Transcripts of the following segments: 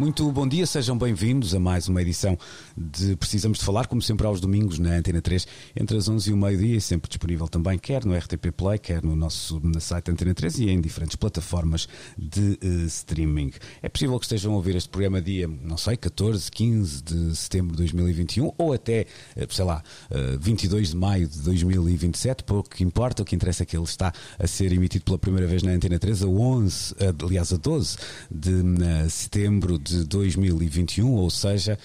Muito bom dia, sejam bem-vindos a mais uma edição de Precisamos de Falar, como sempre aos domingos na Antena 3, entre as 11 e o meio-dia, e sempre disponível também, quer no RTP Play, quer no nosso no site Antena 3 e em diferentes plataformas de uh, streaming. É possível que estejam a ouvir este programa dia, não sei, 14, 15 de setembro de 2021 ou até, uh, sei lá, uh, 22 de maio de 2027, pouco importa, o que interessa é que ele está a ser emitido pela primeira vez na Antena 3 a 11, aliás a 12 de uh, setembro de 2021, ou seja,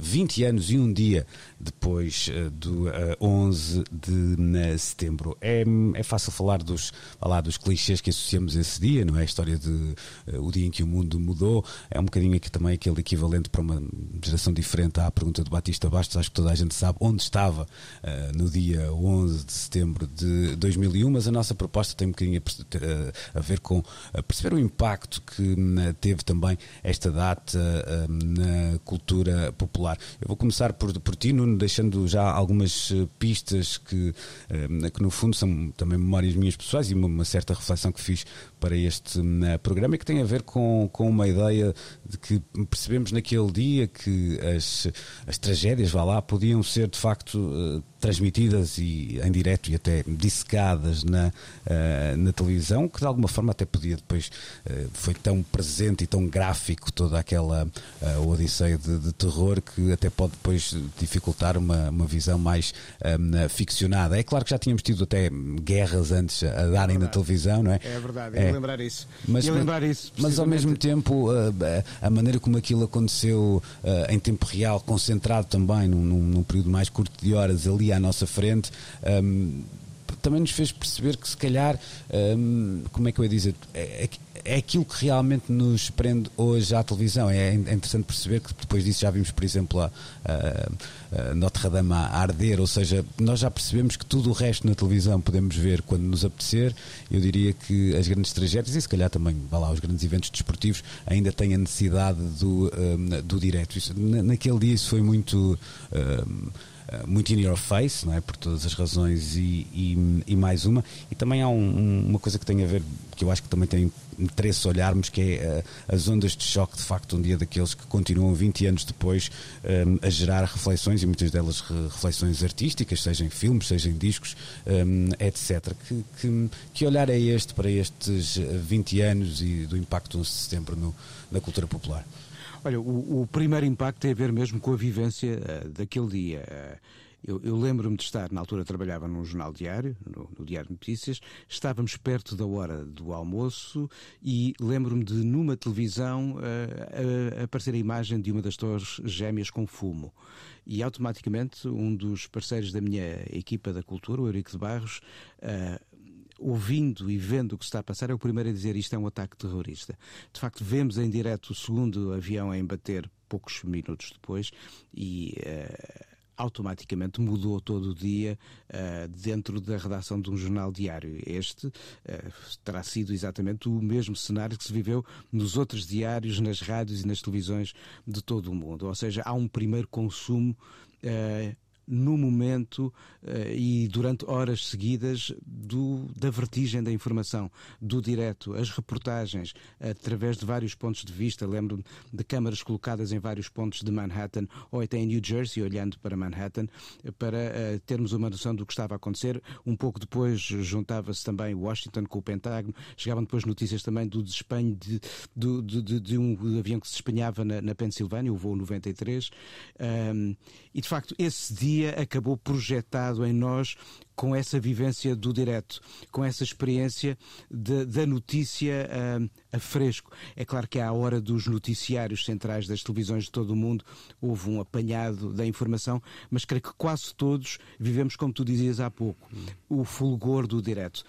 20 anos e um dia depois do 11 de setembro. É, é fácil falar dos, falar dos clichês que associamos a esse dia, não é? A história de o dia em que o mundo mudou, é um bocadinho aqui também aquele equivalente para uma geração diferente à pergunta de Batista Bastos, acho que toda a gente sabe onde estava no dia 11 de setembro de 2001, mas a nossa proposta tem um bocadinho a, ver com perceber o impacto que teve também esta data na cultura popular. Eu vou começar por, por ti, Nuno, deixando já algumas pistas que, que no fundo são também memórias minhas pessoais e uma, certa reflexão que fiz para este programa e que tem a ver com, com uma ideia de que percebemos naquele dia que as, as tragédias, vá lá, podiam ser de facto transmitidas e em direto e até dissecadas na, uh, na televisão, que de alguma forma até podia depois uh, foi tão presente e tão gráfico toda aquela uh, odisseia de, de, terror que até pode depois dificultar uma, uma visão mais um, ficcionada. É claro que já tínhamos tido até guerras antes a darem é na televisão, não é? É verdade, é, lembrar isso. Mas, lembrar isso mas ao mesmo tempo a maneira como aquilo aconteceu em tempo real, concentrado também num, num, num período mais curto de horas ali à nossa frente. Um, também nos fez perceber que se calhar, um, como é que eu ia dizer, é, é, aquilo que realmente nos prende hoje à televisão. É, é interessante perceber que depois disso já vimos, por exemplo, a, a, a Notre Dame a arder, ou seja, nós já percebemos que tudo o resto na televisão podemos ver quando nos apetecer. Eu diria que as grandes tragédias e se calhar também, lá, os grandes eventos desportivos ainda têm a necessidade do, um, do direto. Isso, naquele dia isso foi muito. Um, muito in your face, não é? Por todas as razões e, e, e mais uma. E também há um, uma coisa que tem a ver, que eu acho que também tem interesse olharmos, que é uh, as ondas de choque, de facto, um dia daqueles que continuam 20 anos depois um, a gerar reflexões, e muitas delas re reflexões artísticas, seja em filmes, seja em discos, um, etc. Que, que, que, olhar é este para estes 20 anos e do impacto do 11 de setembro no, na cultura popular? Olha, o, o, primeiro impacto tem a ver mesmo com a vivência uh, daquele dia. Uh, eu, eu lembro-me de estar, na altura trabalhava num jornal diário, no, no, Diário de Notícias, estávamos perto da hora do almoço e lembro-me de, numa televisão, uh, aparecer a imagem de uma das torres gêmeas com fumo. E automaticamente um dos parceiros da minha equipa da cultura, o Eurico de Barros, ouvindo e vendo o que está a passar, é o primeiro a dizer isto é um ataque terrorista. De facto, vemos em direto o segundo avião a embater poucos minutos depois e. Uh, automaticamente mudou todo o dia uh, dentro da redação de um jornal diário. Este uh, terá sido exatamente o mesmo cenário que se viveu nos outros diários, nas rádios e nas televisões de todo o mundo. Ou seja, há um primeiro consumo uh, no momento uh, e durante horas seguidas do, da vertigem da informação, do direto, as reportagens através de vários pontos de vista. Lembro-me de câmaras colocadas em vários pontos de Manhattan ou até em New Jersey, olhando para Manhattan, para uh, termos uma noção do que estava a acontecer. Um pouco depois juntava-se também Washington com o Pentágono, chegavam depois notícias também do despenho de, de, de, de um avião que se despenhava na, na Pensilvânia, o voo 93. Um, e de facto, esse dia acabou projetado em nós com essa vivência do direto, com essa experiência de, da notícia uh, a fresco. É claro que à hora dos noticiários centrais das televisões de todo o mundo houve um apanhado da informação, mas creio que quase todos vivemos, como tu dizias há pouco, o fulgor do direto.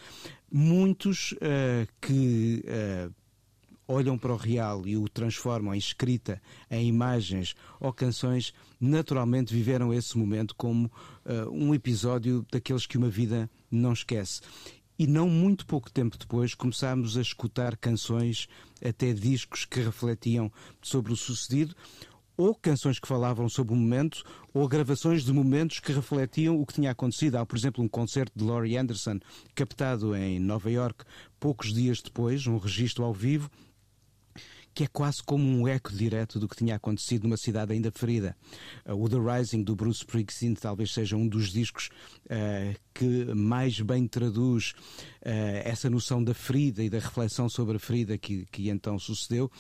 Muitos uh, que uh, olham para o real e o transformam em escrita, em imagens ou canções, naturalmente viveram esse momento como uh, um episódio daqueles que uma vida não esquece. E não muito pouco tempo depois começámos a escutar canções, até discos que refletiam sobre o sucedido, ou canções que falavam sobre o momento, ou gravações de momentos que refletiam o que tinha acontecido. Há, por exemplo, um concerto de Laurie Anderson captado em Nova York poucos dias depois, um registro ao vivo, que é quase como um eco direto do que tinha acontecido numa cidade ainda ferida. Uh, o The Rising do Bruce Springsteen talvez seja um dos discos uh, que mais bem traduz essa noção da ferida e da reflexão sobre a ferida que, que então sucedeu.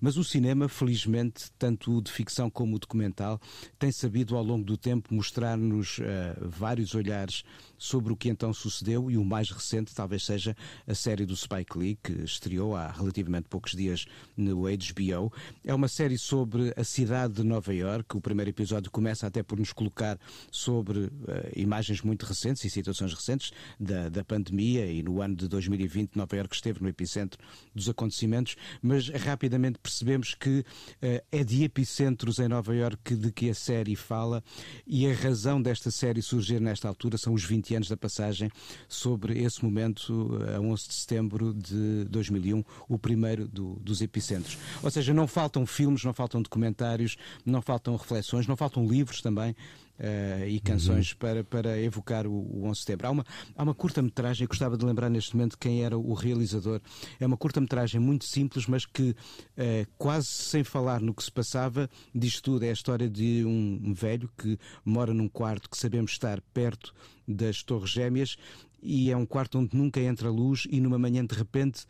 Mas o cinema, felizmente, tanto o de ficção como o documental, tem sabido ao longo do tempo mostrar-nos uh, vários olhares sobre o que então sucedeu e o mais recente talvez seja a série do Spike Lee, que estreou há relativamente poucos dias no HBO. É uma série sobre a cidade de Nova York. O primeiro episódio começa até por nos colocar sobre uh, imagens muito recentes e situações recentes da, da pandemia e no ano de 2020 Nova York esteve no epicentro dos acontecimentos, mas rapidamente percebemos que uh, é de epicentros em Nova York de que a série fala e a razão desta série surgir nesta altura são os 20 anos da passagem sobre esse momento, a 11 de setembro de 2001, o primeiro do, dos epicentros. Ou seja, não faltam filmes, não faltam documentários, não faltam reflexões, não faltam livros também. Uh, e canções uhum. para, para evocar o, o 11 de setembro. Há uma, há uma curta-metragem, gostava de lembrar neste momento quem era o realizador. É uma curta-metragem muito simples, mas que, uh, quase sem falar no que se passava, diz tudo. É a história de um, velho que mora num quarto que sabemos estar perto das Torres Gêmeas e é um quarto onde nunca entra luz e numa manhã de repente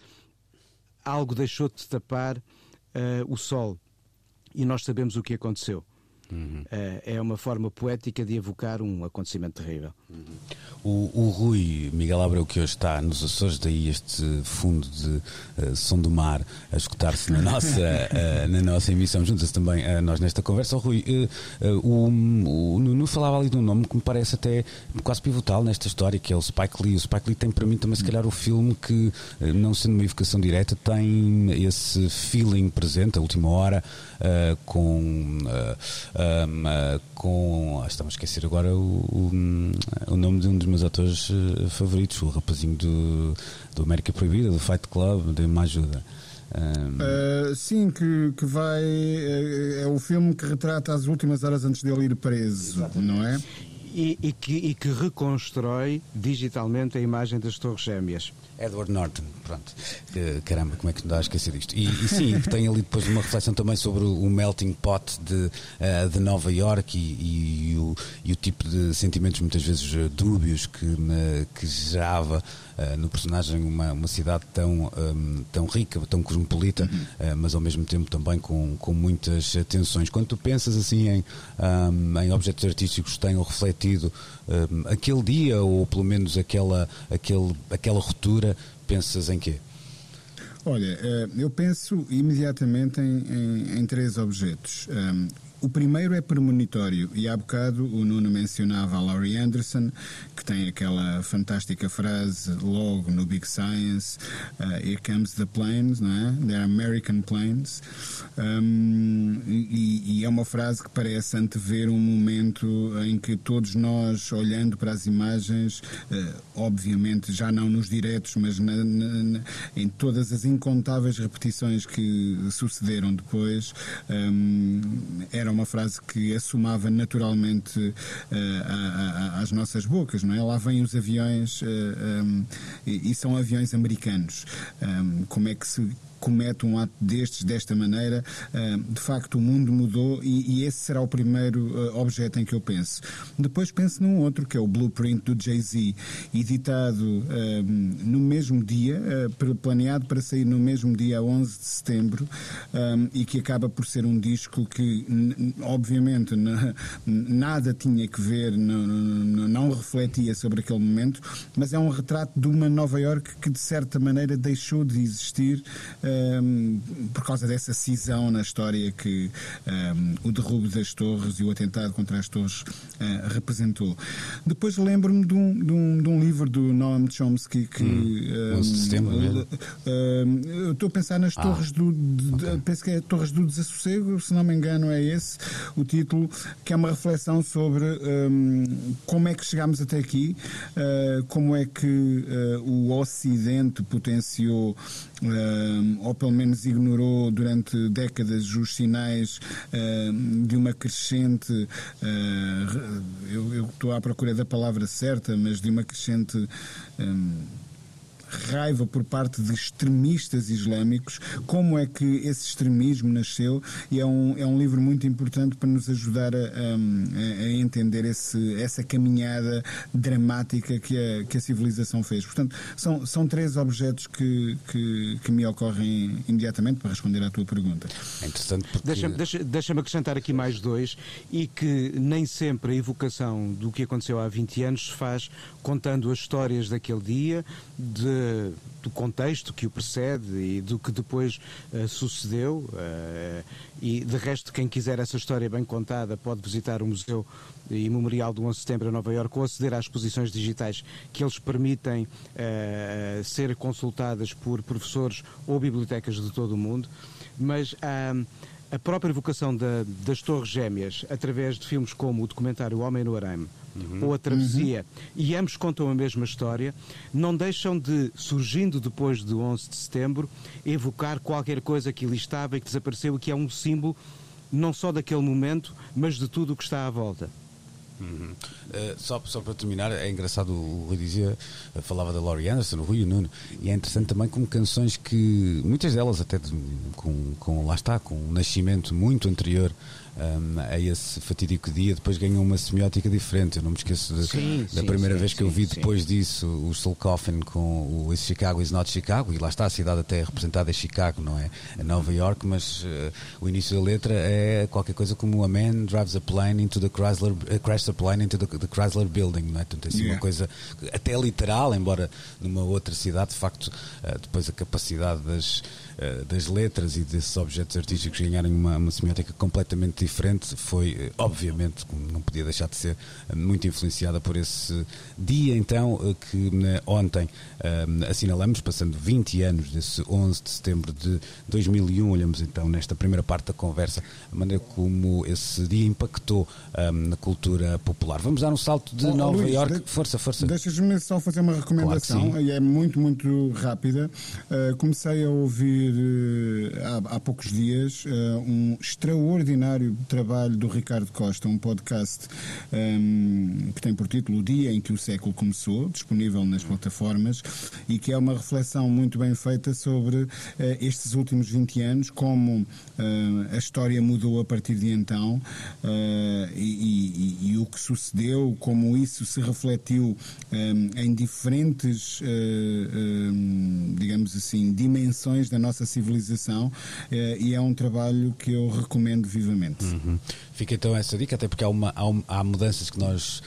algo deixou de tapar uh, o sol e nós sabemos o que aconteceu. Uhum. é uma forma poética de evocar um acontecimento terrível. Uhum. O, o, Rui Miguel Abreu, que hoje está nos Açores, daí este fundo de uh, som do mar a escutar-se na nossa, uh, na nossa emissão, juntas também a nós nesta conversa. Oh, Rui, o, o Nuno falava ali de um nome que me parece até quase pivotal nesta história, que é o Spike Lee. O Spike Lee tem para mim também, se calhar, o filme que, não sendo uma evocação direta, tem esse feeling presente, a última hora, com um, uh, com. Ah, estamos a esquecer agora o, o, o, nome de um dos meus atores uh, favoritos, o rapazinho do, do América Proibida, do Fight Club, dê-me ajuda. Um... Uh, sim, que, que vai. É, é, o filme que retrata as últimas horas antes dele ir preso, Exatamente. não é? E, e, que, e que reconstrói digitalmente a imagem das Torres Gêmeas. Edward Norton, pronto. Uh, caramba, como é que não dá a esquecer disto? E, e sim, tem ali depois uma reflexão também sobre o melting pot de, uh, de Nova York e, e, o, e, o, tipo de sentimentos muitas vezes eh, dúbios que, uh, que gerava no personagem uma, uma cidade tão, um, tão rica, tão cosmopolita, uhum. mas ao mesmo tempo também com, com muitas tensões. Quando tu pensas assim em, um, em objetos artísticos que tenham refletido um, aquele dia ou pelo menos aquela, aquele, aquela ruptura pensas em quê? Olha, eh, eu penso imediatamente em, em, em três objetos. Um, o primeiro é premonitório, e há bocado o Nuno mencionava a Laurie Anderson, que tem aquela fantástica frase logo no Big Science: uh, Here comes the planes, não é? They're American planes. Um, e, e, é uma frase que parece antever um momento em que todos nós, olhando para as imagens, uh, obviamente já não nos diretos, mas na, na, em todas as incontáveis repetições que sucederam depois, um, era uma frase que assomava naturalmente uh, a, a, às nossas bocas, não é? Lá vêm os aviões uh, eh, um, e, e, são aviões americanos. Um, como é que se comete um ato destes, desta maneira, ah, de facto o mundo mudou e, esse será o primeiro ah, objeto em que eu penso. Depois penso num outro, que é o Blueprint do Jay-Z, editado ah, no mesmo dia, planeado para sair no mesmo dia, 11 de setembro, e que acaba por ser um disco que, obviamente, nada tinha que ver, não, não refletia sobre aquele momento, mas é um retrato de uma Nova York que, de certa maneira, deixou de existir um, por causa dessa cisão na história que um, o derrubo das torres e o atentado contra as torres uh, representou. Depois lembro-me de, um, de, um, de um, livro do Noam Chomsky que. Hum, um, sistema, uh, uh, estou a pensar nas ah, torres do. De, okay. Penso que é Torres do Desassossego, se não me engano, é esse o título, que é uma reflexão sobre um, como é que chegámos até aqui, uh, como é que uh, o Ocidente potenciou Uh, ou pelo menos ignorou durante décadas os sinais uh, de uma crescente, uh, eu, eu, estou à procura da palavra certa, mas de uma crescente. Raiva por parte de extremistas islâmicos, como é que esse extremismo nasceu, e é um, é um livro muito importante para nos ajudar a, a, a entender esse, essa caminhada dramática que a, que a civilização fez. Portanto, são, são três objetos que, que, que me ocorrem imediatamente para responder à tua pergunta. É interessante porque... Deixa-me deixa, deixa acrescentar aqui mais dois, e que nem sempre a evocação do que aconteceu há 20 anos se faz contando as histórias daquele dia, de do contexto que o precede e do que depois uh, sucedeu. Uh, e de resto, quem quiser essa história bem contada pode visitar o Museu e Memorial do 11 de Setembro em Nova Iorque ou aceder às exposições digitais que eles permitem uh, ser consultadas por professores ou bibliotecas de todo o mundo. Mas a própria evocação da, das Torres Gêmeas através de filmes como o documentário Homem no Arame uhum. ou A Travessia, uhum. e ambos contam a mesma história, não deixam de, surgindo depois do 11 de setembro, evocar qualquer coisa que ali estava e que desapareceu e que é um símbolo não só daquele momento, mas de tudo o que está à volta. Uhum. Uh, só, só para terminar, é engraçado, o Rui dizia, eh, falava da Laurie Anderson, o Rui e o Nuno, e é interessante também como canções que, muitas delas até de, com, com, lá está, com um nascimento muito anterior um, a esse fatídico dia, depois ganhou uma semiótica diferente. Eu não me esqueço de, sim, da sim, primeira sim, vez que eu vi depois disso o Soul Coffin com o Is Chicago is not Chicago, e lá está a cidade até representada é Chicago, não é? A Nova York, mas uh, o início da letra é qualquer coisa como a man drives a plane into the Chrysler, uh, crashes a plane into the, the, Chrysler building, não é? Portanto, é assim yeah. uma coisa até literal, embora numa outra cidade, de facto, uh, depois a capacidade das das letras e desses objetos artísticos ganharem uma, uma semiótica completamente diferente foi, eh, obviamente, não podia deixar de ser, eh, muito influenciada por esse dia, então, que ontem assinalamos, passando 20 anos desse 11 de setembro de 2001. Olhamos então nesta primeira parte da conversa a maneira como esse dia impactou na cultura popular. Vamos dar um salto de oh, Nova Luís, York. De... Força, força. Deixas-me só fazer uma recomendação, claro e é muito, muito rápida. Uh, comecei a ouvir há, há, poucos dias eh, um extraordinário trabalho do Ricardo Costa, um podcast um, ehm, que tem por título O Dia em que o Século Começou, disponível nas plataformas, e que é uma reflexão muito bem feita sobre uh, estes últimos 20 anos, como uh, a história mudou a partir de então uh, e, e, e, o que sucedeu, como isso se refletiu um, ehm, em diferentes, ehm, digamos assim, dimensões da nossa nossa civilização eh, e é um trabalho que eu recomendo vivamente. Uhum. Fica então essa dica, até porque há, uma, há, há mudanças que nós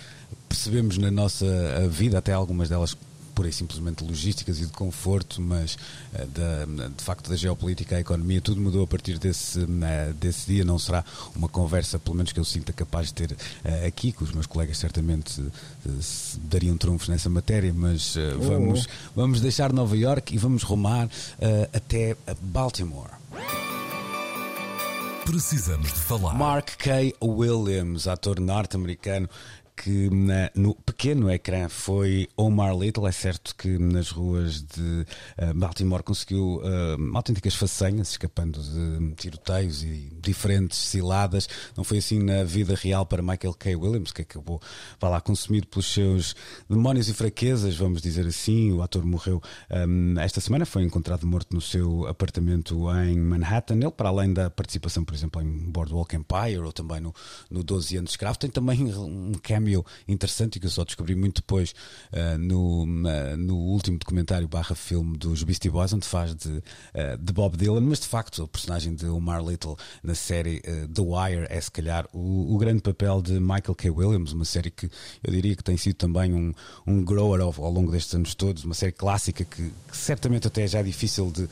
percebemos na nossa vida, até algumas delas pura e simplesmente logísticas e de conforto, mas uh, da, de facto da geopolítica, a economia, tudo mudou a partir desse, uh, desse dia. Não será uma conversa, pelo menos que eu sinta capaz de ter uh, aqui, que os meus colegas certamente dariam trunfos nessa matéria, mas oh, vamos, vamos deixar Nova York e vamos rumar até Baltimore. Precisamos de falar. Mark K. Williams, ator norte-americano que na, no pequeno ecrã foi Omar Little. É certo que nas ruas de uh, Baltimore conseguiu uh, autênticas façanhas, escapando de tiroteios e diferentes ciladas. Não foi assim na vida real para Michael K. Williams, que acabou vá lá, consumido pelos seus demónios e fraquezas, vamos dizer assim. O ator morreu um, esta semana, foi encontrado morto no seu apartamento em Manhattan. Ele, para além da participação, por exemplo, em Boardwalk Empire ou também no, no 12 anos de escravo, tem também um cameo interessante que eu só descobri muito depois uh, no, uh, no último documentário barra filme dos Beastie Boys, onde faz de, uh, de Bob Dylan, mas de facto o personagem de Omar Little na série The Wire é se calhar o, o, grande papel de Michael K. Williams, uma série que eu diria que tem sido também um, um grower ao, ao longo destes anos todos, uma série clássica que, que certamente até já é difícil de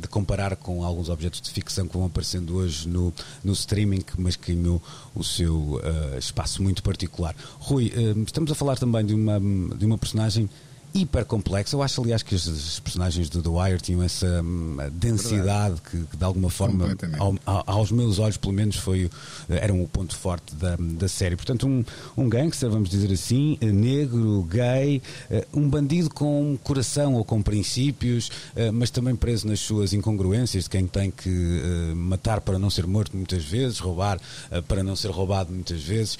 de comparar com alguns objetos de ficção que vão aparecendo hoje no, no streaming, mas que ganhou o seu uh, espaço muito particular. Rui, uh, estamos a falar também de uma, de uma personagem hiper complexa. Eu acho, aliás, que os personagens do Wire tinham essa hum, densidade que, que, de alguma forma, ao, aos meus olhos, pelo menos, foi, eram o ponto forte da, da série. Portanto, um, um gangster, vamos dizer assim, negro, gay, eh, um bandido com coração ou com princípios, eh, mas também preso nas suas incongruências de quem tem que eh, matar para não ser morto muitas vezes, roubar para não ser roubado muitas vezes,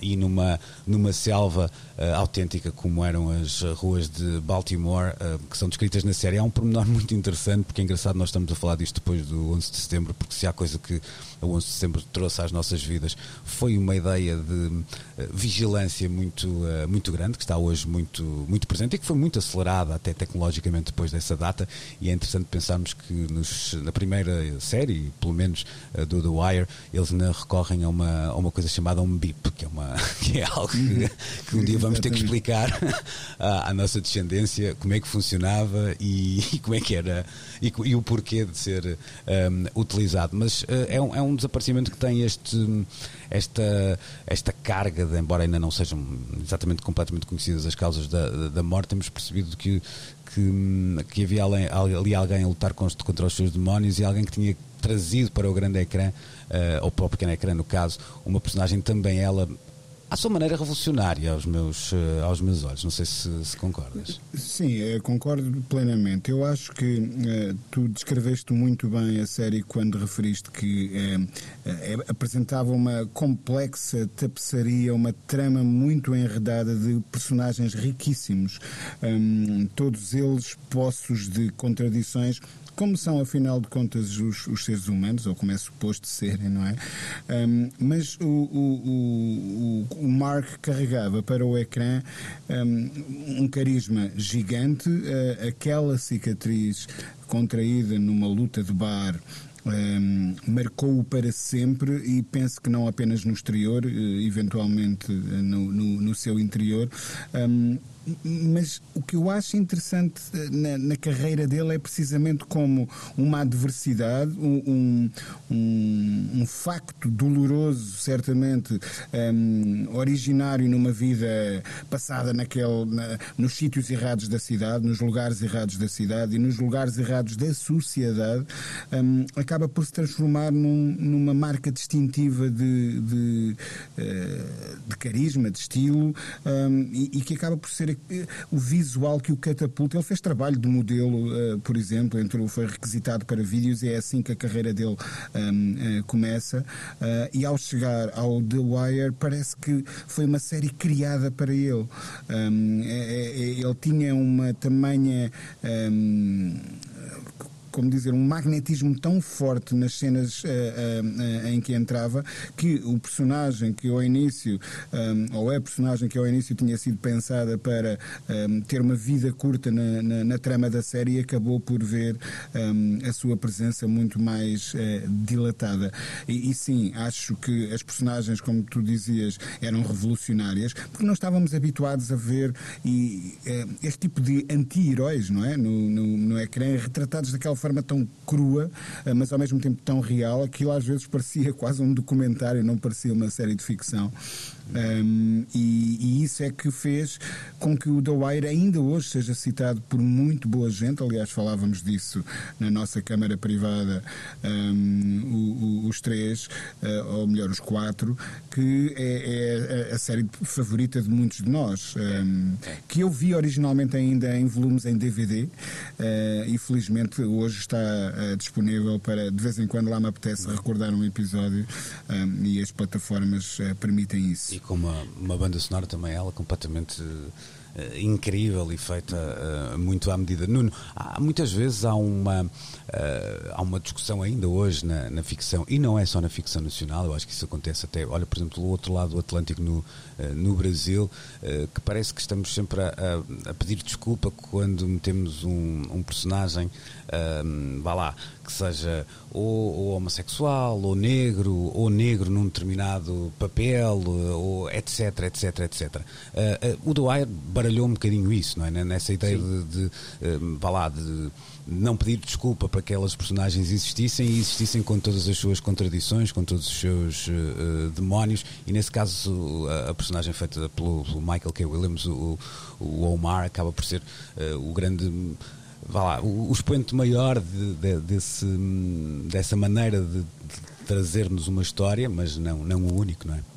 e numa, numa selva autêntica como eram as ruas de Baltimore uh, que são descritas na série. Há um pormenor muito interessante, porque é engraçado nós estamos a falar disto depois do 11 de setembro, porque se há coisa que o 11 de setembro trouxe às nossas vidas foi uma ideia de uh, vigilância muito, uh, muito grande, que está hoje muito, muito presente e que foi muito acelerada até tecnologicamente depois dessa data. E é interessante pensarmos que nos, na primeira série, pelo menos do The Wire, eles ainda recorrem a uma, a uma coisa chamada um BIP, que é, uma, que é algo que, que um dia vamos ter que explicar à, à nossa descendência, como é que funcionava e, e como é que era e, e, o porquê de ser um, utilizado. Mas uh, é, um, é um desaparecimento que tem este, esta, esta carga, de, embora ainda não sejam exatamente completamente conhecidas as causas da, da morte, temos percebido que, que, que havia ali, ali alguém a lutar contra os seus demónios e alguém que tinha trazido para o grande ecrã, uh, ou para o pequeno ecrã no caso, uma personagem também ela à sua maneira revolucionária aos meus, eh, aos meus olhos. Não sei se, se concordas. Sim, eh, concordo plenamente. Eu acho que uh, tu descreveste muito bem a série quando referiste que uh, apresentava uma complexa tapeçaria, uma trama muito enredada de personagens riquíssimos, um, todos eles possos de contradições como são, afinal de contas, os, os, seres humanos, ou como é suposto serem, não é? Um, mas o, o, o, o, Mark carregava para o ecrã um, um carisma gigante, uh, aquela cicatriz contraída numa luta de bar. Um, marcou-o para sempre e penso que não apenas no exterior, eh, eventualmente no, no, no seu interior. Um, mas o que eu acho interessante eh, na, na, carreira dele é precisamente como uma adversidade, um, um, um facto doloroso, certamente um, originário numa vida passada naquele, na, nos sítios errados da cidade, nos lugares errados da cidade e nos lugares errados da sociedade, hum, acaba por se transformar num, numa marca distintiva de, de, eh, de carisma, de estilo hum, e, e que acaba por ser o visual que o catapulta. Ele fez trabalho de modelo, uh, por exemplo, entrou, foi requisitado para vídeos e é assim que a carreira dele um, uh, eh, começa. Uh, e ao chegar ao The Wire, parece que foi uma série criada para ele. Um, é, é, é, ele tinha uma tamanha. Um, como dizer, um magnetismo tão forte nas cenas uh, uh, em que entrava que o personagem que ao início, um, ou é a personagem que ao início tinha sido pensada para um, ter uma vida curta na, na, na, trama da série acabou por ver um, a sua presença muito mais uh, dilatada. E, e, sim, acho que as personagens, como tu dizias, eram revolucionárias porque não estávamos habituados a ver e, este tipo de anti-heróis, não é? No, no, no ecrã, retratados daquela forma tão crua, eh, mas ao mesmo tempo tão real, aquilo às vezes parecia quase um documentário, não parecia uma série de ficção. Um, e, e, isso é que fez com que o The Wire ainda hoje seja citado por muito boa gente. Aliás, falávamos disso na nossa Câmara Privada, um, o, o, os três, uh, ou melhor, os quatro, que é, é, a série favorita de muitos de nós. Um, que eu vi originalmente ainda em volumes em DVD uh, e felizmente hoje está uh, disponível para de vez em quando lá me apetece recordar um episódio e as plataformas permitem isso. Com uma, uma banda sonora também, ela completamente uh, incrível e feita uh, muito à medida. Nuno, há, muitas vezes há uma, há uma discussão ainda hoje na, na, ficção, e não é só na ficção nacional, eu acho que isso acontece até, olha, por exemplo, do outro lado do Atlântico no, no Brasil, que parece que estamos sempre a, a, a pedir desculpa quando metemos um, um personagem, vá lá, que seja ou, ou, homossexual, ou negro, ou negro num determinado papel, ou etc, etc, etc. Uh, uh, o Dwyer baralhou um bocadinho isso, não é? Nessa ideia Sim. de, de uh, vá lá, de não pedir desculpa para que aquelas personagens existissem e existissem com todas as suas contradições, com todos os seus uh, demónios, e nesse caso a, a personagem feita pelo, pelo, Michael K. Williams, o, o Omar, acaba por ser uh, o grande vá lá, o, o expoente maior de, de, desse, dessa maneira de, de trazer-nos uma história, mas não, não o único, não é?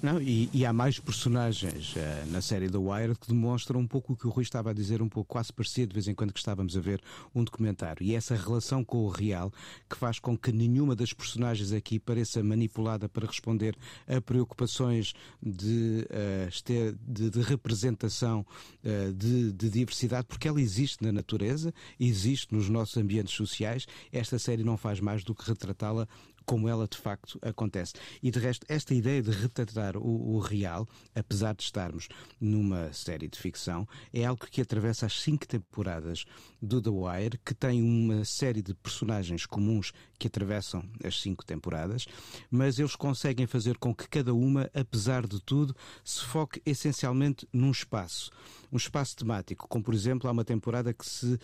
Não, e, e, há mais personagens uh, na série The Wire que demonstram um pouco o que o Rui estava a dizer, um pouco quase parecido de vez em quando que estávamos a ver um documentário. E essa relação com o real que faz com que nenhuma das personagens aqui pareça manipulada para responder a preocupações de, uh, de, de representação uh, de, de diversidade, porque ela existe na natureza, existe nos nossos ambientes sociais. Esta série não faz mais do que retratá-la como ela de facto acontece. E de resto, esta ideia de retratar o, o, real, apesar de estarmos numa série de ficção, é algo que atravessa as cinco temporadas do The Wire, que tem uma série de personagens comuns que atravessam as cinco temporadas, mas eles conseguem fazer com que cada uma, apesar de tudo, se foque essencialmente num espaço um espaço temático, como por exemplo há uma temporada que se uh,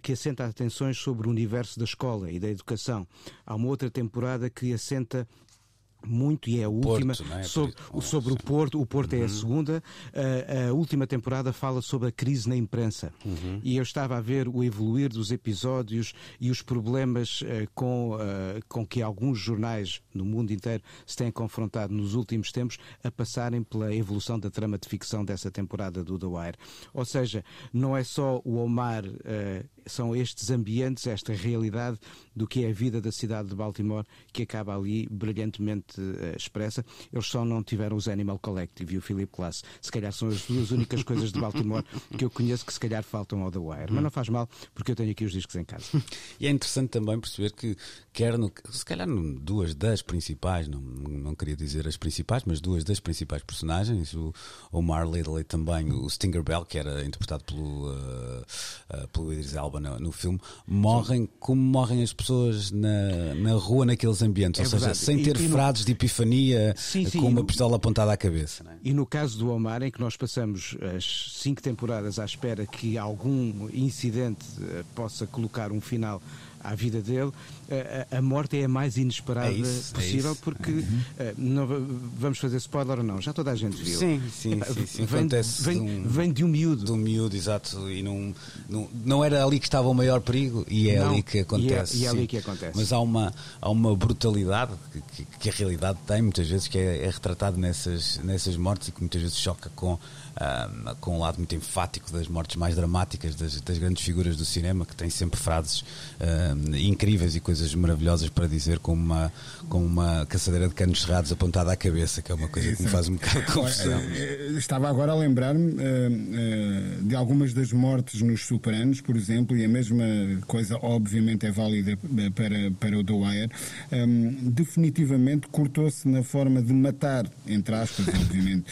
que assenta atenções sobre o universo da escola e da educação. Há uma outra temporada que assenta muito e é a última Porto, é? sobre, sobre o Porto. O Porto uhum. é a uhum. segunda. A, a, última temporada fala sobre a crise na imprensa. Uhum. E eu estava a ver o evoluir dos episódios e os problemas uh, com, uh, com que alguns jornais no mundo inteiro se têm confrontado nos últimos tempos a passarem pela evolução da trama de ficção dessa temporada do The Wire. Ou seja, não é só o Omar uh, são estes ambientes, esta realidade do que é a vida da cidade de Baltimore que acaba ali brilhantemente uh, expressa. Eles só não tiveram os Animal Collective e o Philip Glass. Se calhar são as duas únicas coisas de Baltimore que eu conheço que se calhar faltam ao The Wire. Mas não faz mal, porque eu tenho aqui os discos em casa. E é interessante também perceber que, quer no, se calhar duas das principais, não, não queria dizer as principais, mas duas das principais personagens, o Omar Lidley também, o Stinger Bell, que era interpretado pelo, uh, uh, pelo Idris Elba no, no filme, morrem como morrem as pessoas na, na rua, naqueles ambientes. É ou verdade. seja, sem ter e, frases no... de epifania sim, sim, com uma pistola apontada à cabeça. É? E no caso do Omar, em que nós passamos as cinco temporadas à espera que algum incidente eh, possa colocar um final à vida dele, a, a morte é a mais inesperada é isso, é possível, é porque uhum. uh, não, vamos fazer spoiler ou não, já toda a gente viu. Sim, sim, Epá, sim, sim. Vem, Acontece vem, de um, vem de um miúdo. De um miúdo, exato. E não, não, não era ali que estava o maior perigo e é não, ali que acontece. E é, e é ali que acontece. Mas há uma, há uma brutalidade que, que, que a realidade tem, muitas vezes, que é, é retratado nessas, nessas mortes e que muitas vezes choca com uh, com um lado muito enfático das mortes mais dramáticas das, das grandes figuras do cinema, que tem sempre frases uh, incríveis e coisas maravilhosas para dizer, como uma, com uma caçadeira de canos cerrados apontada à cabeça, que é uma coisa que me faz um bocado de confusão. Eh, estava agora a lembrar-me uh, de algumas das mortes nos Superanos, por exemplo, e a mesma coisa, obviamente, é válida para, para o The Wire. Um, definitivamente cortou-se na forma de matar, entre aspas, obviamente,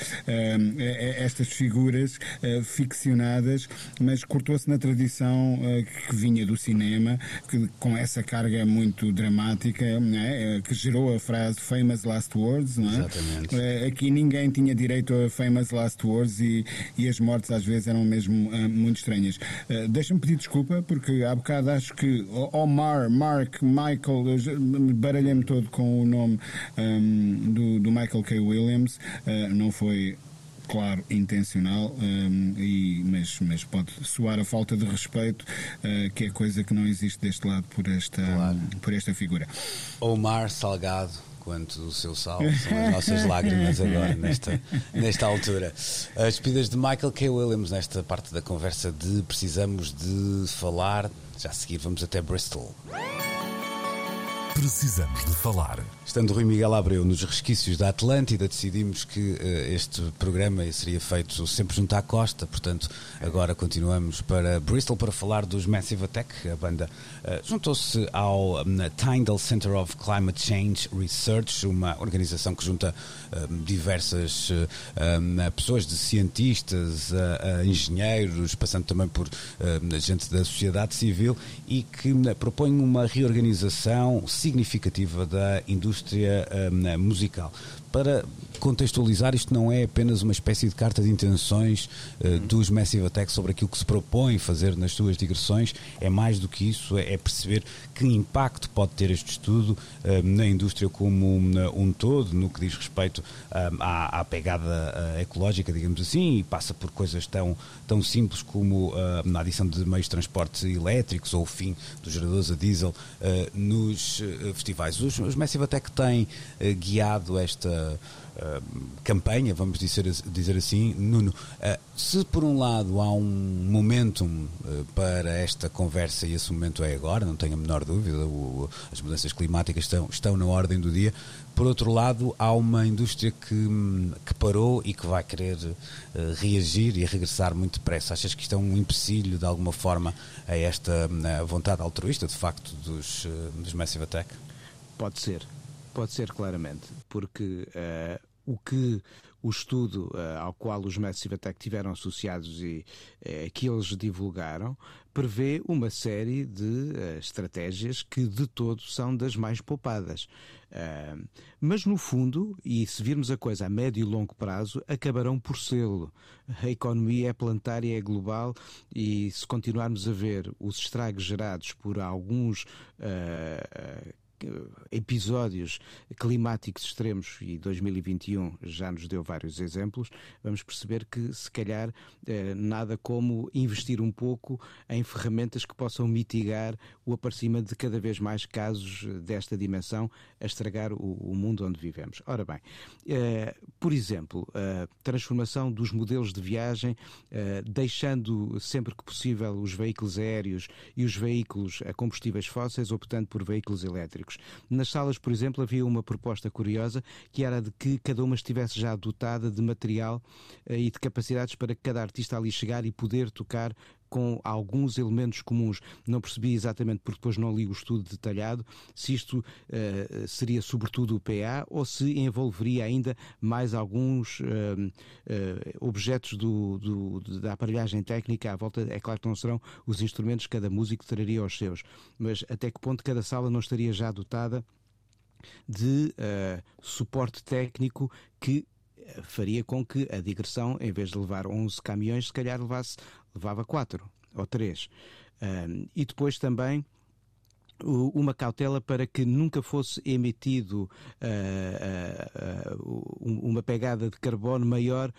estas figuras uh, ficcionadas, mas cortou-se na tradição uh, que vinha do cinema, que, com essa carga muito dramática, é? que gerou a frase Famous Last Words. Não é? Exatamente. aqui ninguém tinha direito a Famous Last Words e, e as mortes às vezes eram mesmo muito estranhas. Deixa-me pedir desculpa, porque há bocado acho que Omar, Mark, Michael, baralhei-me todo com o nome um, do, do Michael K. Williams, não foi claro, intencional, um, e, mas, mas pode soar a falta de respeito, uh, que é coisa que não existe deste lado por esta, claro. por esta figura. Omar Salgado quanto o seu sal são as nossas lágrimas agora, nesta, nesta altura. As despedidas de Michael K. Williams, nesta parte da conversa de precisamos de falar. Já a seguir vamos até Bristol. Precisamos de falar. Estando Rui Miguel Abreu nos resquícios da Atlântida, decidimos que uh, este programa seria feito sempre junto à costa, portanto, agora continuamos para Bristol para falar dos Massive Attack. A banda uh, juntou-se ao um, Tyndall Center of Climate Change Research, uma organização que junta uh, diversas um, pessoas, de cientistas, a engenheiros, passando também por gente da sociedade civil e que propõe uma reorganização significativa da indústria um, musical. Para contextualizar, isto não é apenas uma espécie de carta de intenções uh, dos Massive Attack sobre aquilo que se propõe fazer nas suas digressões, é mais do que isso, é, é perceber que impacto pode ter este estudo uh, na indústria como um, um, todo, no que diz respeito uh, à, à, pegada ecológica, digamos assim, e passa por coisas tão, tão simples como na adição de meios de transporte elétricos ou o fim dos geradores a diesel nos festivais. Os, os Massive Attack têm guiado esta uh, campanha, vamos dizer, dizer assim, Nuno, uh, se por um lado há um momentum para esta conversa e esse momento é agora, não tenho a menor dúvida, o, as mudanças climáticas estão, estão na ordem do dia, por outro lado há uma indústria que, que parou e que vai querer reagir e regressar muito depressa. Achas que isto é um empecilho de alguma forma a esta vontade altruísta de facto dos, dos Massive Attack? Pode ser, pode ser claramente, porque uh, o que o estudo uh, ao qual os Massive Attack tiveram associados e uh, que eles divulgaram prevê uma série de uh, estratégias que de todo são das mais poupadas. mas no fundo, e se virmos a coisa a médio e longo prazo, acabarão por sê-lo. A economia é planetária, é global e se continuarmos a ver os estragos gerados por alguns episódios climáticos extremos, e 2021 já nos deu vários exemplos, vamos perceber que se calhar eh, nada como investir um pouco em ferramentas que possam mitigar o aparecimento de cada vez mais casos desta dimensão a estragar o, mundo onde vivemos. Ora bem, eh, por exemplo, a transformação dos modelos de viagem, eh, deixando sempre que possível os veículos aéreos e os veículos a combustíveis fósseis, optando por veículos elétricos. Nas salas, por exemplo, havia uma proposta curiosa que era de que cada uma estivesse já dotada de material eh, e de capacidades para que cada artista ali chegar e poder tocar com alguns elementos comuns. Não percebi exatamente, porque depois não li o estudo detalhado, se isto uh, seria sobretudo o PA ou se envolveria ainda mais alguns uh, uh, objetos do, do, da aparelhagem técnica à volta. É claro que não serão os instrumentos que cada músico traria aos seus, mas até que ponto cada sala não estaria já dotada de suporte técnico que faria com que a digressão, em vez de levar 11 caminhões, se calhar levasse, levava 4 ou 3. Um, e depois também uma cautela para que nunca fosse emitido uh, uh, uh, uma pegada de carbono maior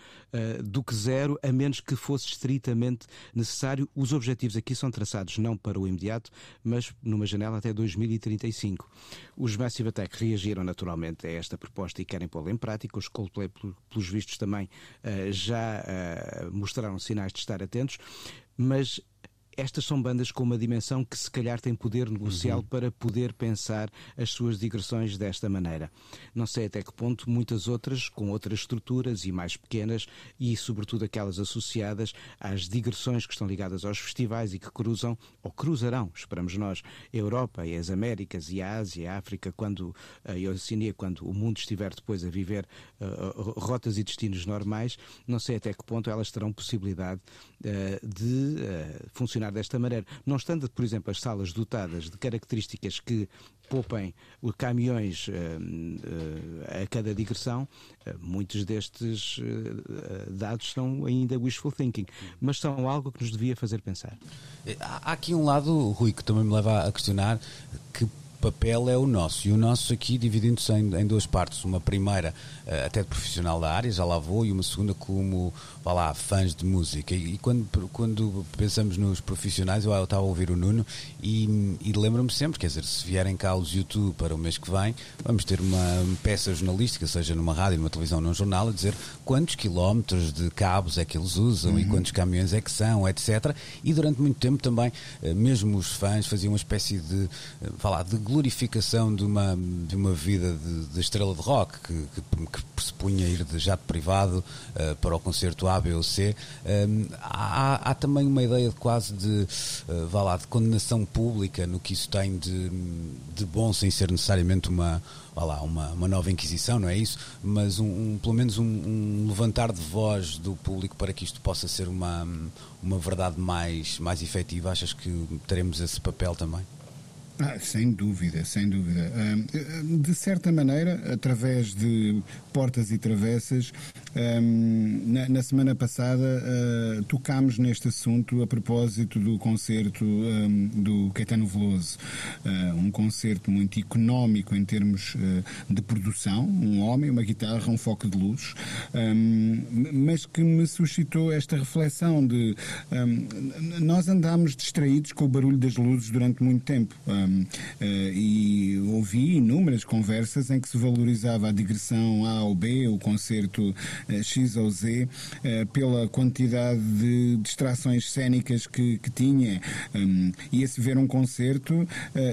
do que zero, a menos que fosse estritamente necessário. Os objetivos aqui são traçados não para o imediato, mas numa janela até 2035. Os Massive Attack reagiram naturalmente a esta proposta e querem pô-la em prática. Os Coldplay, pelos vistos, também já mostraram sinais de estar atentos, mas estas são bandas com uma dimensão que se calhar tem poder negocial uhum. para poder pensar as suas digressões desta maneira. Não sei até que ponto muitas outras, com outras estruturas e mais pequenas, e sobretudo aquelas associadas às digressões que estão ligadas aos festivais e que cruzam, ou cruzarão, esperamos nós, a Europa e as Américas e a Ásia a África, quando a Oceania, quando o mundo estiver depois a viver uh, rotas e destinos normais, não sei até que ponto elas terão possibilidade uh, de uh, funcionar funcionar desta maneira. Não estando, por exemplo, as salas dotadas de características que poupem caminhões uh, uh, a cada digressão, uh, muitos destes dados são ainda wishful thinking, mas são algo que nos devia fazer pensar. Há aqui um lado, Rui, que também me leva a questionar que papel é o nosso. E o nosso aqui dividindo-se em, em, duas partes. Uma primeira, uh, até de profissional da área, já lá vou, e uma segunda como, vá lá, fãs de música. E, e quando, quando pensamos nos profissionais, eu, eu estava a ouvir o Nuno e, e lembro-me sempre, quer dizer, se vierem cá os YouTube para o mês que vem, vamos ter uma peça jornalística, seja numa rádio, numa televisão, num jornal, a dizer quantos quilómetros de cabos é que eles usam uhum. e quantos caminhões é que são, etc. E durante muito tempo também, uh, mesmo os fãs faziam uma espécie de, uh, vá lá, de glorificação de uma, de uma vida de, de estrela de rock que, que, que pressupunha ir de jato privado uh, para o concerto A, B ou C. Um, há, há, também uma ideia de quase de, uh, vá lá, de condenação pública no que isso tem de, de bom, sem ser necessariamente uma, vá lá, uma, uma nova Inquisição, não é isso? Mas um, um pelo menos um, um, levantar de voz do público para que isto possa ser uma, uma verdade mais, mais efetiva. Achas que teremos esse papel também? Ah, sem dúvida, sem dúvida. De certa maneira, através de portas e travessas, na, semana passada ah, tocámos neste assunto a propósito do concerto do Caetano Veloso. Ah, um concerto muito económico em termos de produção, um homem, uma guitarra, um foco de luz, mas que me suscitou esta reflexão de nós andámos distraídos com o barulho das luzes durante muito tempo. Uh, e ouvi inúmeras conversas em que se valorizava a digressão A ou B, o concerto uh, X ou Z, pela quantidade de distrações cênicas que, que tinha. Um, Ia-se ver um concerto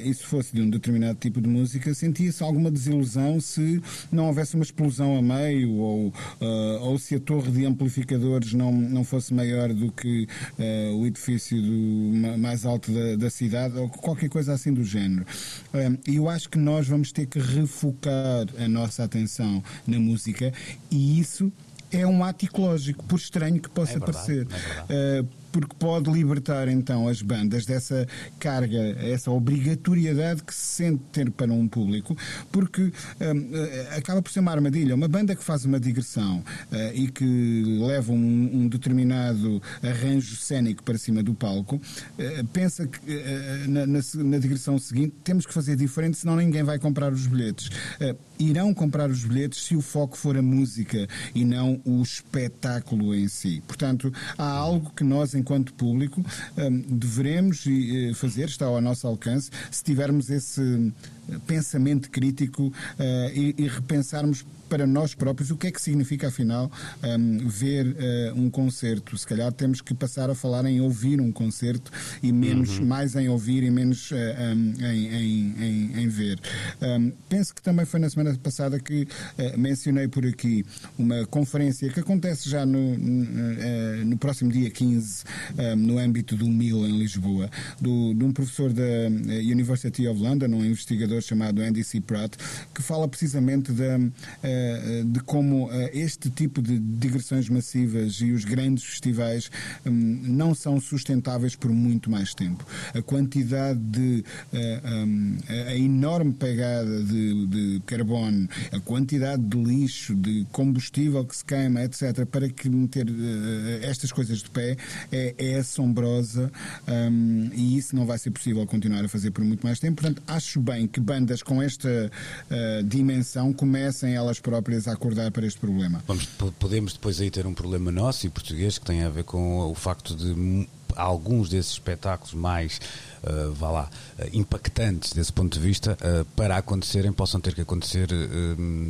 e se fosse de um determinado tipo de música, sentia-se alguma desilusão se não houvesse uma explosão a meio ou, ou se a torre de amplificadores não, não fosse maior do que o edifício do, mais alto da, da cidade ou qualquer coisa assim do género. E eu acho que nós vamos ter que refocar a nossa atenção na música e isso é um ato ecológico, por estranho que possa é verdade, parecer. É porque pode libertar então as bandas dessa carga, essa obrigatoriedade que se sente ter para um público, porque hum, eh, acaba por ser uma armadilha. Uma banda que faz uma digressão uh, e que leva um, um, determinado arranjo cénico para cima do palco, uh, pensa que na, na, na, digressão seguinte temos que fazer diferente, senão ninguém vai comprar os bilhetes. irão comprar os bilhetes se o foco for a música e não o espetáculo em si. Portanto, há algo que nós, público, hum, devemos eh, fazer, está ao nosso alcance, se tivermos esse pensamento crítico eh, e repensarmos para nós próprios o que é que significa, afinal, um, ver uh, um concerto. Se calhar temos que passar a falar em ouvir um concerto e menos, uhum. mais em ouvir e menos um, em, em, em, em, ver. Um, penso que também foi na semana passada que uh, mencionei por aqui uma conferência que acontece já no, no próximo dia 15, no âmbito do MIL em Lisboa, do, de um professor da University of London, um investigador chamado Andy C. Pratt, que fala precisamente da eh, de como eh, este tipo de digressões massivas e os grandes festivais hum, não são sustentáveis por muito mais tempo. A quantidade de. Eh, hum, a enorme pegada de, de carbono, a quantidade de lixo, de combustível que se queima, etc., para que meter estas coisas de pé é, é assombrosa um, e isso não vai ser possível continuar a fazer por muito mais tempo. Portanto, acho bem que bandas com esta uh, dimensão comecem elas próprias a acordar para este problema. Vamos, podemos depois aí ter um problema nosso e português que tem a ver com o facto de alguns desses espetáculos mais, uh, vá lá, uh, impactantes desse ponto de vista, uh, para acontecerem, possam ter que acontecer,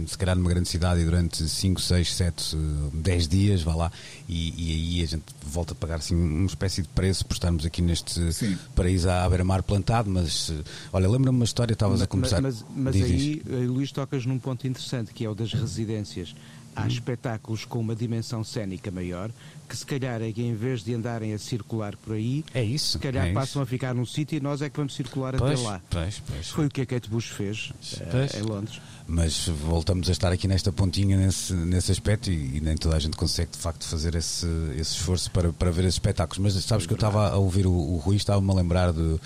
se calhar numa grande cidade e durante 5, 6, 7, 10 dias, vá lá, e, e, aí a gente volta a pagar assim uma espécie de preço por estarmos aqui neste Sim. paraíso à beira-mar plantado, mas olha, lembra-me uma história, estavas a começar. Mas, mas, mas aí, Luís, tocas num ponto interessante que é o das residências. Há hum. espetáculos com uma dimensão cénica maior que se calhar é que em vez de andarem a circular por aí, é isso, se calhar é passam isso. a ficar num sítio e nós é que vamos circular pois, até lá. Pois, pois, Foi o que a Kate Bush fez uh, em Londres. Mas voltamos a estar aqui nesta pontinha nesse, nesse aspecto e, e, nem toda a gente consegue de facto fazer esse, esse esforço para, para ver esses espetáculos. Mas sabes é que eu estava a ouvir o, o Rui, estava-me a lembrar de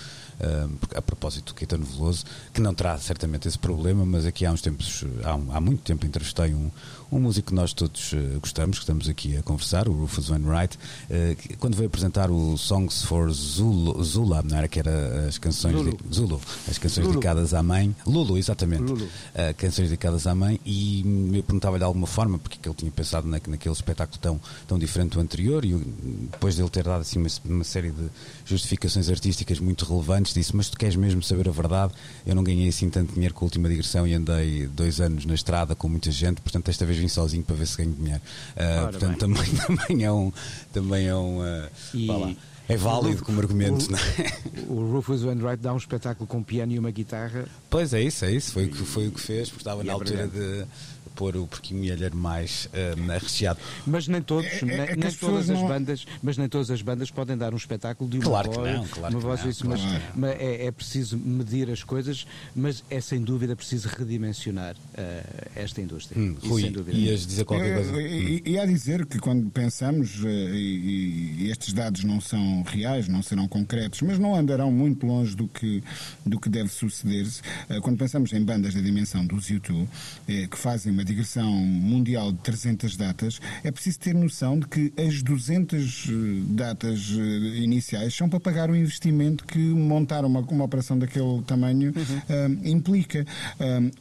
a propósito do Caetano Veloso, que não terá certamente esse problema, mas aqui há uns tempos, há, um, há muito tempo entrevistei um, um músico que nós todos uh, gostamos, que estamos aqui a conversar, o Rufus Wainwright, uh, que, quando veio apresentar o Songs for Zulu, Zula, não era que era as canções Lulu, de, Zulu as canções Lulu. dedicadas à mãe, Lulu, exatamente, Lulu. Uh, canções dedicadas à mãe, e eu perguntava-lhe de alguma forma porque é ele tinha pensado na, naquele espetáculo tão, tão diferente do anterior, e depois dele ter dado assim uma, uma série de justificações artísticas muito relevantes, disse: Mas tu queres mesmo saber a verdade? Eu não ganhei assim tanto dinheiro com a última digressão e andei dois anos na estrada com muita gente, portanto, desta vez vim sozinho para ver se ganho dinheiro. Uh, portanto, também, também é um. Também é um uh, e, É válido como argumento, o, não é? O Rufus Wainwright dá um espetáculo com um piano e uma guitarra. Pois é isso, é isso. Foi, o que, foi o que fez, porque estava E na é altura de pôr o porquinho mais uh, recheado. Mas nem todos, É- é- nem, é que nem as todas as não- bandas, mas nem todas as bandas podem dar um espetáculo de uma Claro que voz, não, claro uma que voz não, isso, mas, claro. mas é, é preciso medir as coisas, mas é sem dúvida preciso redimensionar eh, esta indústria. Hum, Isso, Rui, sem dúvida. ias dizer qualquer coisa? E, e- e há a dizer que quando pensamos, eh, e, e estes dados não são reais, não serão concretos, mas não andarão muito longe do que, do que deve suceder-se, eh, quando pensamos em bandas da dimensão dos YouTube, eh, que fazem uma digressão mundial de 300 datas, é preciso ter noção de que as 200 eh, datas eh, iniciais são para pagar o investimento que montar uma, uma operação daquele tamanho eh, implica.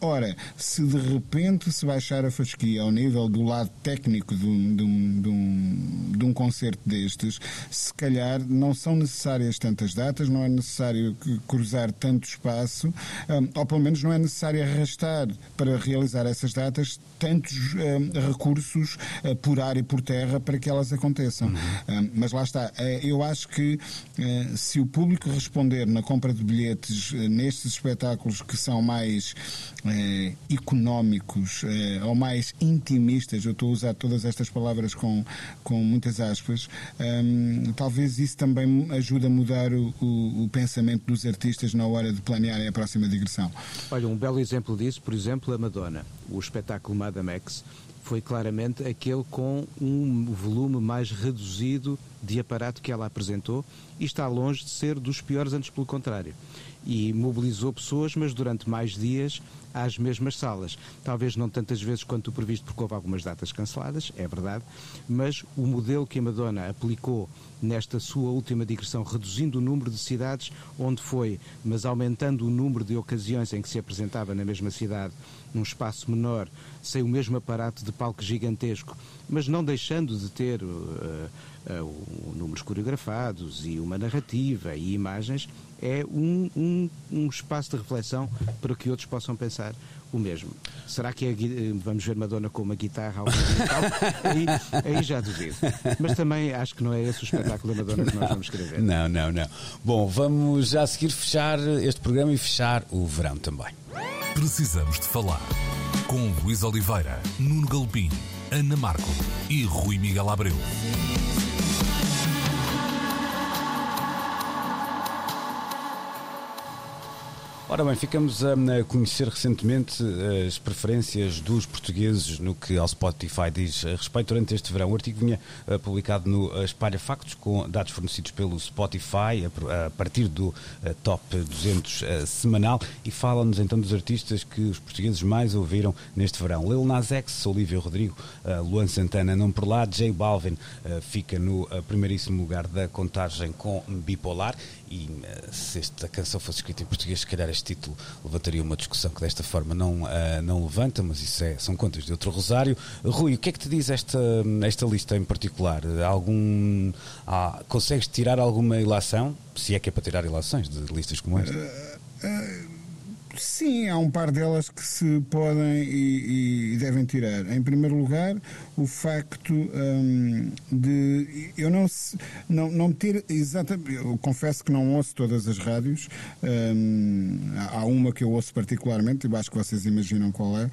Ora, se de repente se baixar a fasquia ao nível do lado técnico de um, de um, de um, de um concerto destes, se calhar não são necessárias tantas datas, não é necessário cruzar tanto espaço, ou pelo menos não é necessário arrastar para realizar essas datas tantos eh, recursos eh, por ar e por terra para que elas aconteçam. Eh, mas lá está, eh, eu acho que eh, se o público responder na compra de bilhetes nestes espetáculos que são mais económicos ou mais intimistas, eu estou a usar todas estas palavras com, com muitas aspas, ehm, talvez isso também ajude a mudar o, o- o pensamento dos artistas na hora de planearem a próxima digressão. Olha, um belo exemplo disso, por exemplo, a Madonna. O espetáculo Madame X foi claramente aquele com um volume mais reduzido de aparato que ela apresentou e está longe de ser dos piores, antes pelo contrário. E mobilizou pessoas, mas durante mais dias às mesmas salas. Talvez não tantas vezes quanto o previsto, porque houve algumas datas canceladas, é verdade, mas o modelo que a Madonna aplicou nesta sua última digressão, reduzindo o número de cidades onde foi, mas aumentando o número de ocasiões em que se apresentava na mesma cidade, num espaço menor, sem o mesmo aparato de palco gigantesco, mas não deixando de ter uh, uh, números coreografados e uma narrativa e imagens, é um, um, um espaço de reflexão para que outros possam pensar o mesmo. Será que é, gui- vamos ver Madonna com uma guitarra tal? aí, aí já duvido. Mas também acho que não é esse o espetáculo da Madonna que nós vamos querer ver. Não, não, não. Bom, vamos já a seguir fechar este programa e fechar o verão também. Precisamos de falar com Luís Oliveira, Nuno Galpim, Ana Marco e Rui Miguel Abreu. Ora bem, ficamos a, a conhecer recentemente eh, as preferências dos portugueses no que ao Spotify diz eh, respeito durante este verão. O artigo vinha eh, publicado no eh, Espalha Factos com dados fornecidos pelo Spotify a, a partir do Top 200 eh, semanal e fala-nos então dos artistas que os portugueses mais ouviram neste verão. Lil Nas X, Olivia Rodrigo, Luan Santana não por lá, J Balvin fica no primeiríssimo lugar da contagem com Bipolar e eh, se esta canção fosse escrita em português, se calhar este título levantaria uma discussão que desta forma não, eh, não levanta, mas isso é, são contas de outro rosário. Rui, o que é que te diz esta, esta lista em particular? Algum, há- consegues tirar alguma ilação? Se é que é para tirar ilações de listas como esta? Sim, há um par delas que se podem e, e devem tirar. Em primeiro lugar, o facto hum, de eu não, não, não ter exatamente. Eu confesso que não ouço todas as rádios. hum, há uma que eu ouço particularmente, eu acho que vocês imaginam qual é,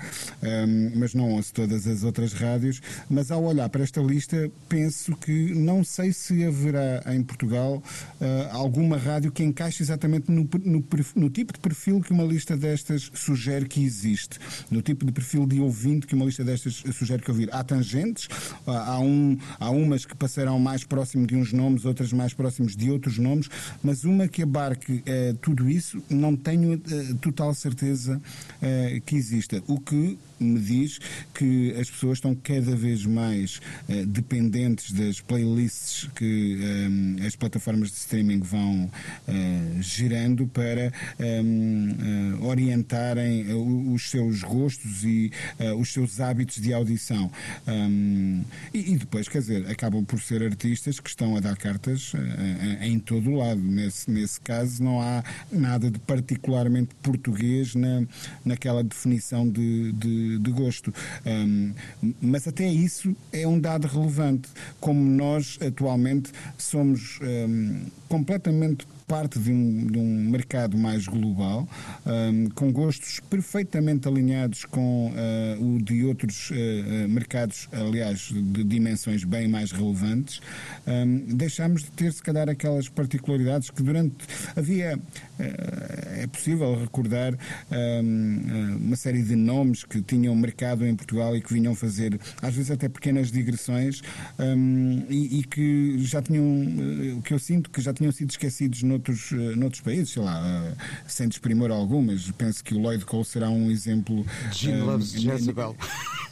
hum, mas não ouço todas as outras rádios. Mas ao olhar para esta lista, penso que não sei se haverá em Portugal ah, alguma rádio que encaixe exatamente no, no no tipo de perfil que uma lista destas sugere que existe, no tipo de perfil de ouvinte que uma lista destas sugere que ouvir. Há tangentes, há, há um, há umas que passarão mais próximo de uns nomes, outras mais próximos de outros nomes, mas uma que abarque eh, tudo isso, não tenho eh, total certeza eh, que exista. O que me diz que as pessoas estão cada vez mais eh, dependentes das playlists que eh, as plataformas de streaming vão eh, gerando para eh, eh, orientarem os seus gostos e os seus hábitos de audição. Um, e, e depois, quer dizer, acabam por ser artistas que estão a dar cartas em todo o lado. Nesse, nesse caso, não há nada de particularmente português na, naquela definição de, de de, gosto. Um, mas até isso é um dado relevante, como nós atualmente somos um, completamente parte de um, de um mercado mais global, um, com gostos perfeitamente alinhados com uh, o de outros uh, mercados, aliás, de dimensões bem mais relevantes, um, deixámos de ter, se calhar, aquelas particularidades que durante. Havia. Uh, é possível recordar um, uma série de nomes que tinham mercado em Portugal e que vinham fazer, às vezes, até pequenas digressões e, e, que já tinham. que eu sinto que já tinham sido esquecidos no noutros, eh, noutros países, sei lá, uh, sem desprimor algumas. Penso que o Lloyd Cole será um exemplo. Gene uh, Loves Jezebel.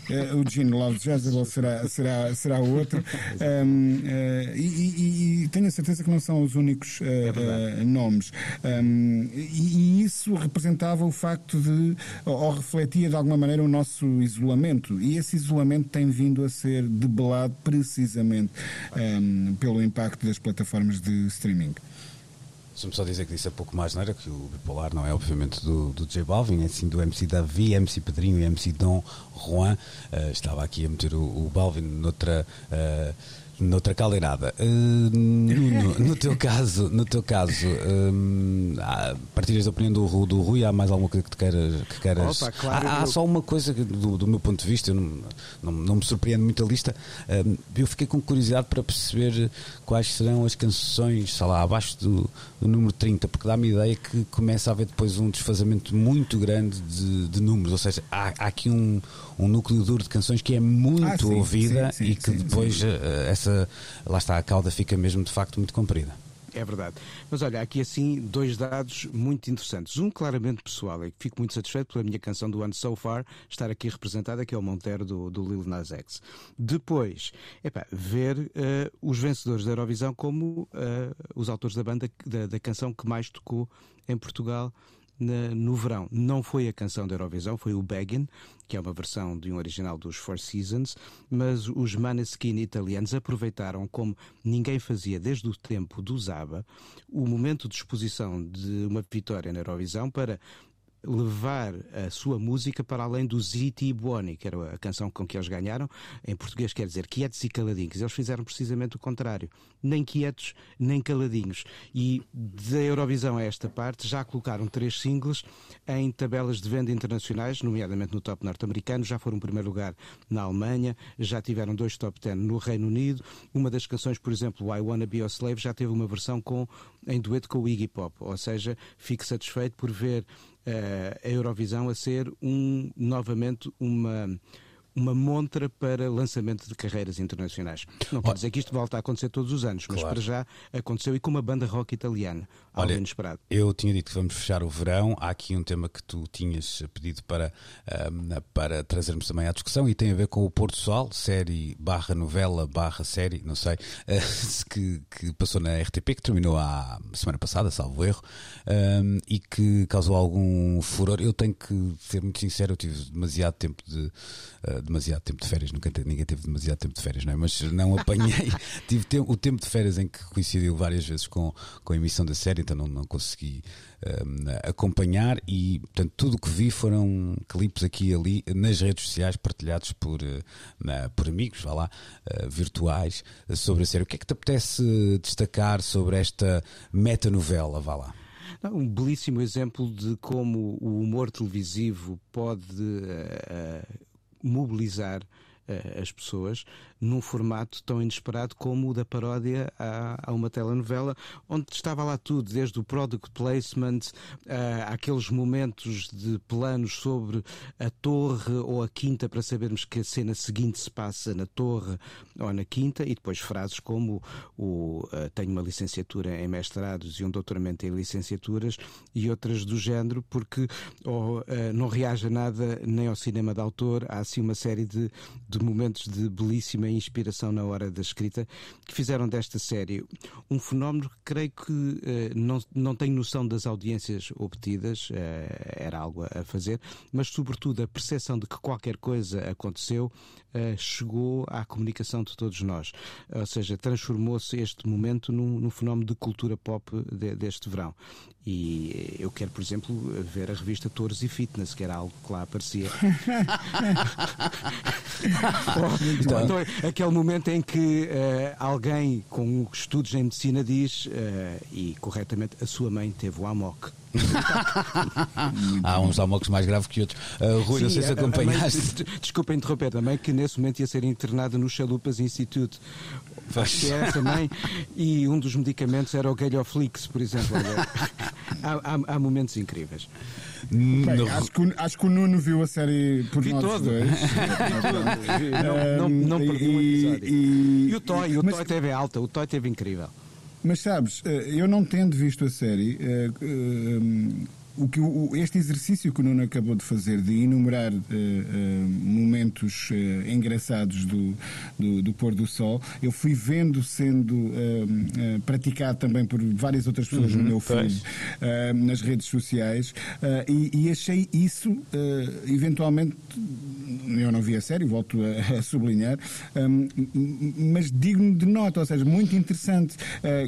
Uh, o Gene Loves Jezebel será, será, será outro. Um, uh, e, e, tenho a certeza que não são os únicos uh, é nomes. Um, e, e, isso representava o facto de, ou refletia de alguma maneira, o nosso isolamento. E esse isolamento tem vindo a ser debelado precisamente um, pelo impacto das plataformas de streaming. Deixa-me só dizer que disse há pouco mais, não era? Que o bipolar não é, obviamente, do, do J Balvin, é sim do MC Davi, MC Pedrinho e MC Dom Juan. Uh, estava aqui a meter o, o Balvin noutra. Uh, noutra caldeirada. Uh, no, no, teu caso, no teu caso, um, há, partilhas da opinião do, do Rui, há mais alguma coisa que, te queiras. Que queiras... Opa, claro, há, há, só uma coisa que, do, do, meu ponto de vista, não, não, não, me surpreende muito a lista. Um, eu fiquei com curiosidade para perceber quais serão as canções, sei lá, abaixo do, do número 30, porque dá-me a ideia que começa a haver depois um desfazamento muito grande de, de números, ou seja, há, há aqui um, um núcleo duro de canções que é muito ah, sim, ouvida sim, sim, e que depois essa essa, lá está, a cauda fica mesmo de facto muito comprida. É verdade. Mas olha, aqui assim dois dados muito interessantes. Um claramente pessoal, e fico muito satisfeito pela minha canção do ano So Far estar aqui representada, que é o Montero do, do Lil Nas X. Depois, ver uh, os vencedores da Eurovisão como uh, os autores da banda da, da canção que mais tocou em Portugal no verão. Não foi a canção da Eurovisão, foi o Beggin, que é uma versão de um original dos Four Seasons, mas os Maneskin italianos aproveitaram, como ninguém fazia desde o tempo do Zaba, o momento de exposição de uma vitória na Eurovisão para levar a sua música para além do Ziti Buoni, que era a canção com que eles ganharam. Em português quer dizer quietos e caladinhos. Eles fizeram precisamente o contrário. Nem quietos, nem caladinhos. E da Eurovisão a esta parte já colocaram três singles em tabelas de venda internacionais, nomeadamente no top norte-americano. Já foram primeiro lugar na Alemanha, já tiveram dois top ten no Reino Unido. Uma das canções, por exemplo, I Wanna Be Your Slave, já teve uma versão com, em dueto com o Iggy Pop. Ou seja, fico satisfeito por ver a Eurovisão a ser um, novamente uma uma montra para lançamento de carreiras internacionais. Não quer dizer que isto volta a acontecer todos os anos, mas claro. para já aconteceu e com uma banda rock italiana, algo Olha, inesperado. Eu tinha dito que vamos fechar o verão. Há aqui um tema que tu tinhas pedido para, um, para trazermos também à discussão e tem a ver com o Porto Sol, série barra novela barra série, não sei, que, que passou na RTP, que terminou a semana passada, salvo erro, um, e que causou algum furor. Eu tenho que ser muito sincero, eu tive demasiado tempo de uh, demasiado tempo de férias, nunca ninguém teve demasiado tempo de férias, não é? Mas não apanhei, tive o tempo de férias em que coincidiu várias vezes com, com a emissão da série, então não, não consegui um, acompanhar e, portanto, tudo o que vi foram clipes aqui e ali nas redes sociais partilhados por, uh, por amigos, vá lá, uh, virtuais, sobre a série. O que é que te apetece destacar sobre esta metanovela, vá lá? Um belíssimo exemplo de como o humor televisivo pode uh, mobilizar uh, as pessoas num formato tão inesperado como o da paródia a, a uma telenovela, onde estava lá tudo, desde o product placement, uh, aqueles momentos de planos sobre a torre ou a quinta para sabermos que a cena seguinte se passa na torre ou na quinta, e depois frases como o uh, tenho uma licenciatura em mestrados e um doutoramento em licenciaturas e outras do género, porque oh, uh, não reage a nada nem ao cinema de autor, há assim uma série de, de momentos de belíssima inspiração na hora da escrita, que fizeram desta série um fenómeno que creio que uh, não, não tenho noção das audiências obtidas, uh, era algo a fazer, mas sobretudo a percepção de que qualquer coisa aconteceu uh, chegou à comunicação de todos nós. Ou seja, transformou-se este momento num, num, fenómeno de cultura pop de, deste verão. E eu quero, por exemplo, ver a revista Touros e Fitness, que era algo que lá aparecia. então, então, aquele momento em que uh, alguém com estudos em medicina diz, uh, e corretamente, a sua mãe teve o AMOC. Há uns amocos mais graves que outros. Uh, Rui, Sim, não sei se acompanhaste. Mãe, desculpa interromper, também que nesse momento ia ser internada no Chalupas Institute. Acho que era essa mãe. E um dos medicamentos era o Galhoflix, por exemplo. há, há, há momentos incríveis. Bem, acho, que, acho, que, o Nuno viu a série por Vi nós todo. dois. não, não, não perdi um episódio. E, e o Toy, o mas, Toy teve alta, o Toy teve incrível. Mas sabes, eh, eu não tendo visto a série, eh, eh, o que o, este exercício que o Nuno acabou de fazer de enumerar uh, uh, momentos uh, engraçados do, do, do, pôr do sol, eu fui vendo sendo praticado também por várias outras pessoas uhum, no meu feed, nas redes sociais, e, e, achei isso eventualmente eu não vi a série, volto a, a sublinhar, um, mas digno de nota, ou seja, muito interessante,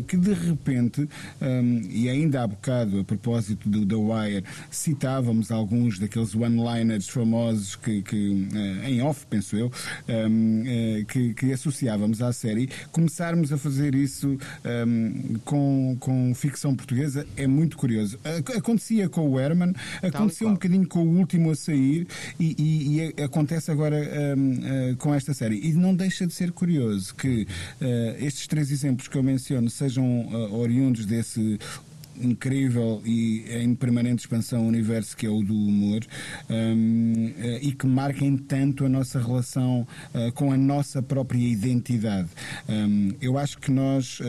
que de repente, um, e ainda há bocado, a propósito do The Wire, citávamos alguns daqueles one-liners famosos que, que uh, em off, penso eu, um, uh, que, que, associávamos à série, começarmos a fazer isso com, com ficção portuguesa é muito curioso. Acontecia com o Herman, aconteceu um bocadinho com o último a sair e, e, e acontece agora um, uh, com esta série. E não deixa de ser curioso que estes três exemplos que eu menciono sejam oriundos desse incrível e em permanente expansão universo que é o do humor um, e que marquem tanto a nossa relação uh, com a nossa própria identidade. Um, eu acho que nós uh,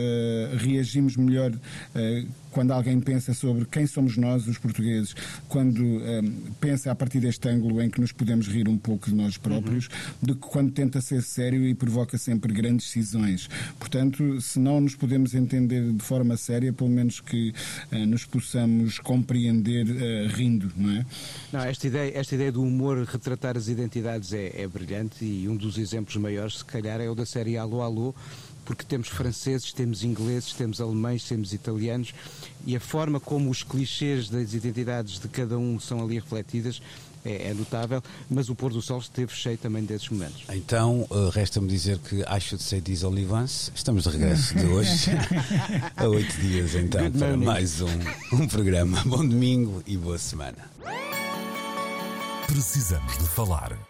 reagimos melhor uh, quando alguém pensa sobre quem somos nós, os portugueses, quando um, pensa a partir deste ângulo em que nos podemos rir um pouco de nós próprios, uhum. do que quando tenta ser sério e provoca sempre grandes decisões. Portanto, se não nos podemos entender de forma séria, pelo menos que uh, nos possamos compreender uh, rindo, não é? Não, esta ideia, esta ideia do humor retratar as identidades é, é brilhante e um dos exemplos maiores, se calhar, é o da série Alô Alô porque temos franceses, temos ingleses, temos alemães, temos italianos e a forma como os clichês das identidades de cada um são ali refletidas é, é, notável, mas o pôr do sol esteve cheio também desses momentos. Então, uh, resta-me dizer que acho de ser diz Olivance. Estamos de regresso de hoje a oito dias, então, Good para morning. mais um, um programa. Bom domingo e boa semana. Precisamos de falar.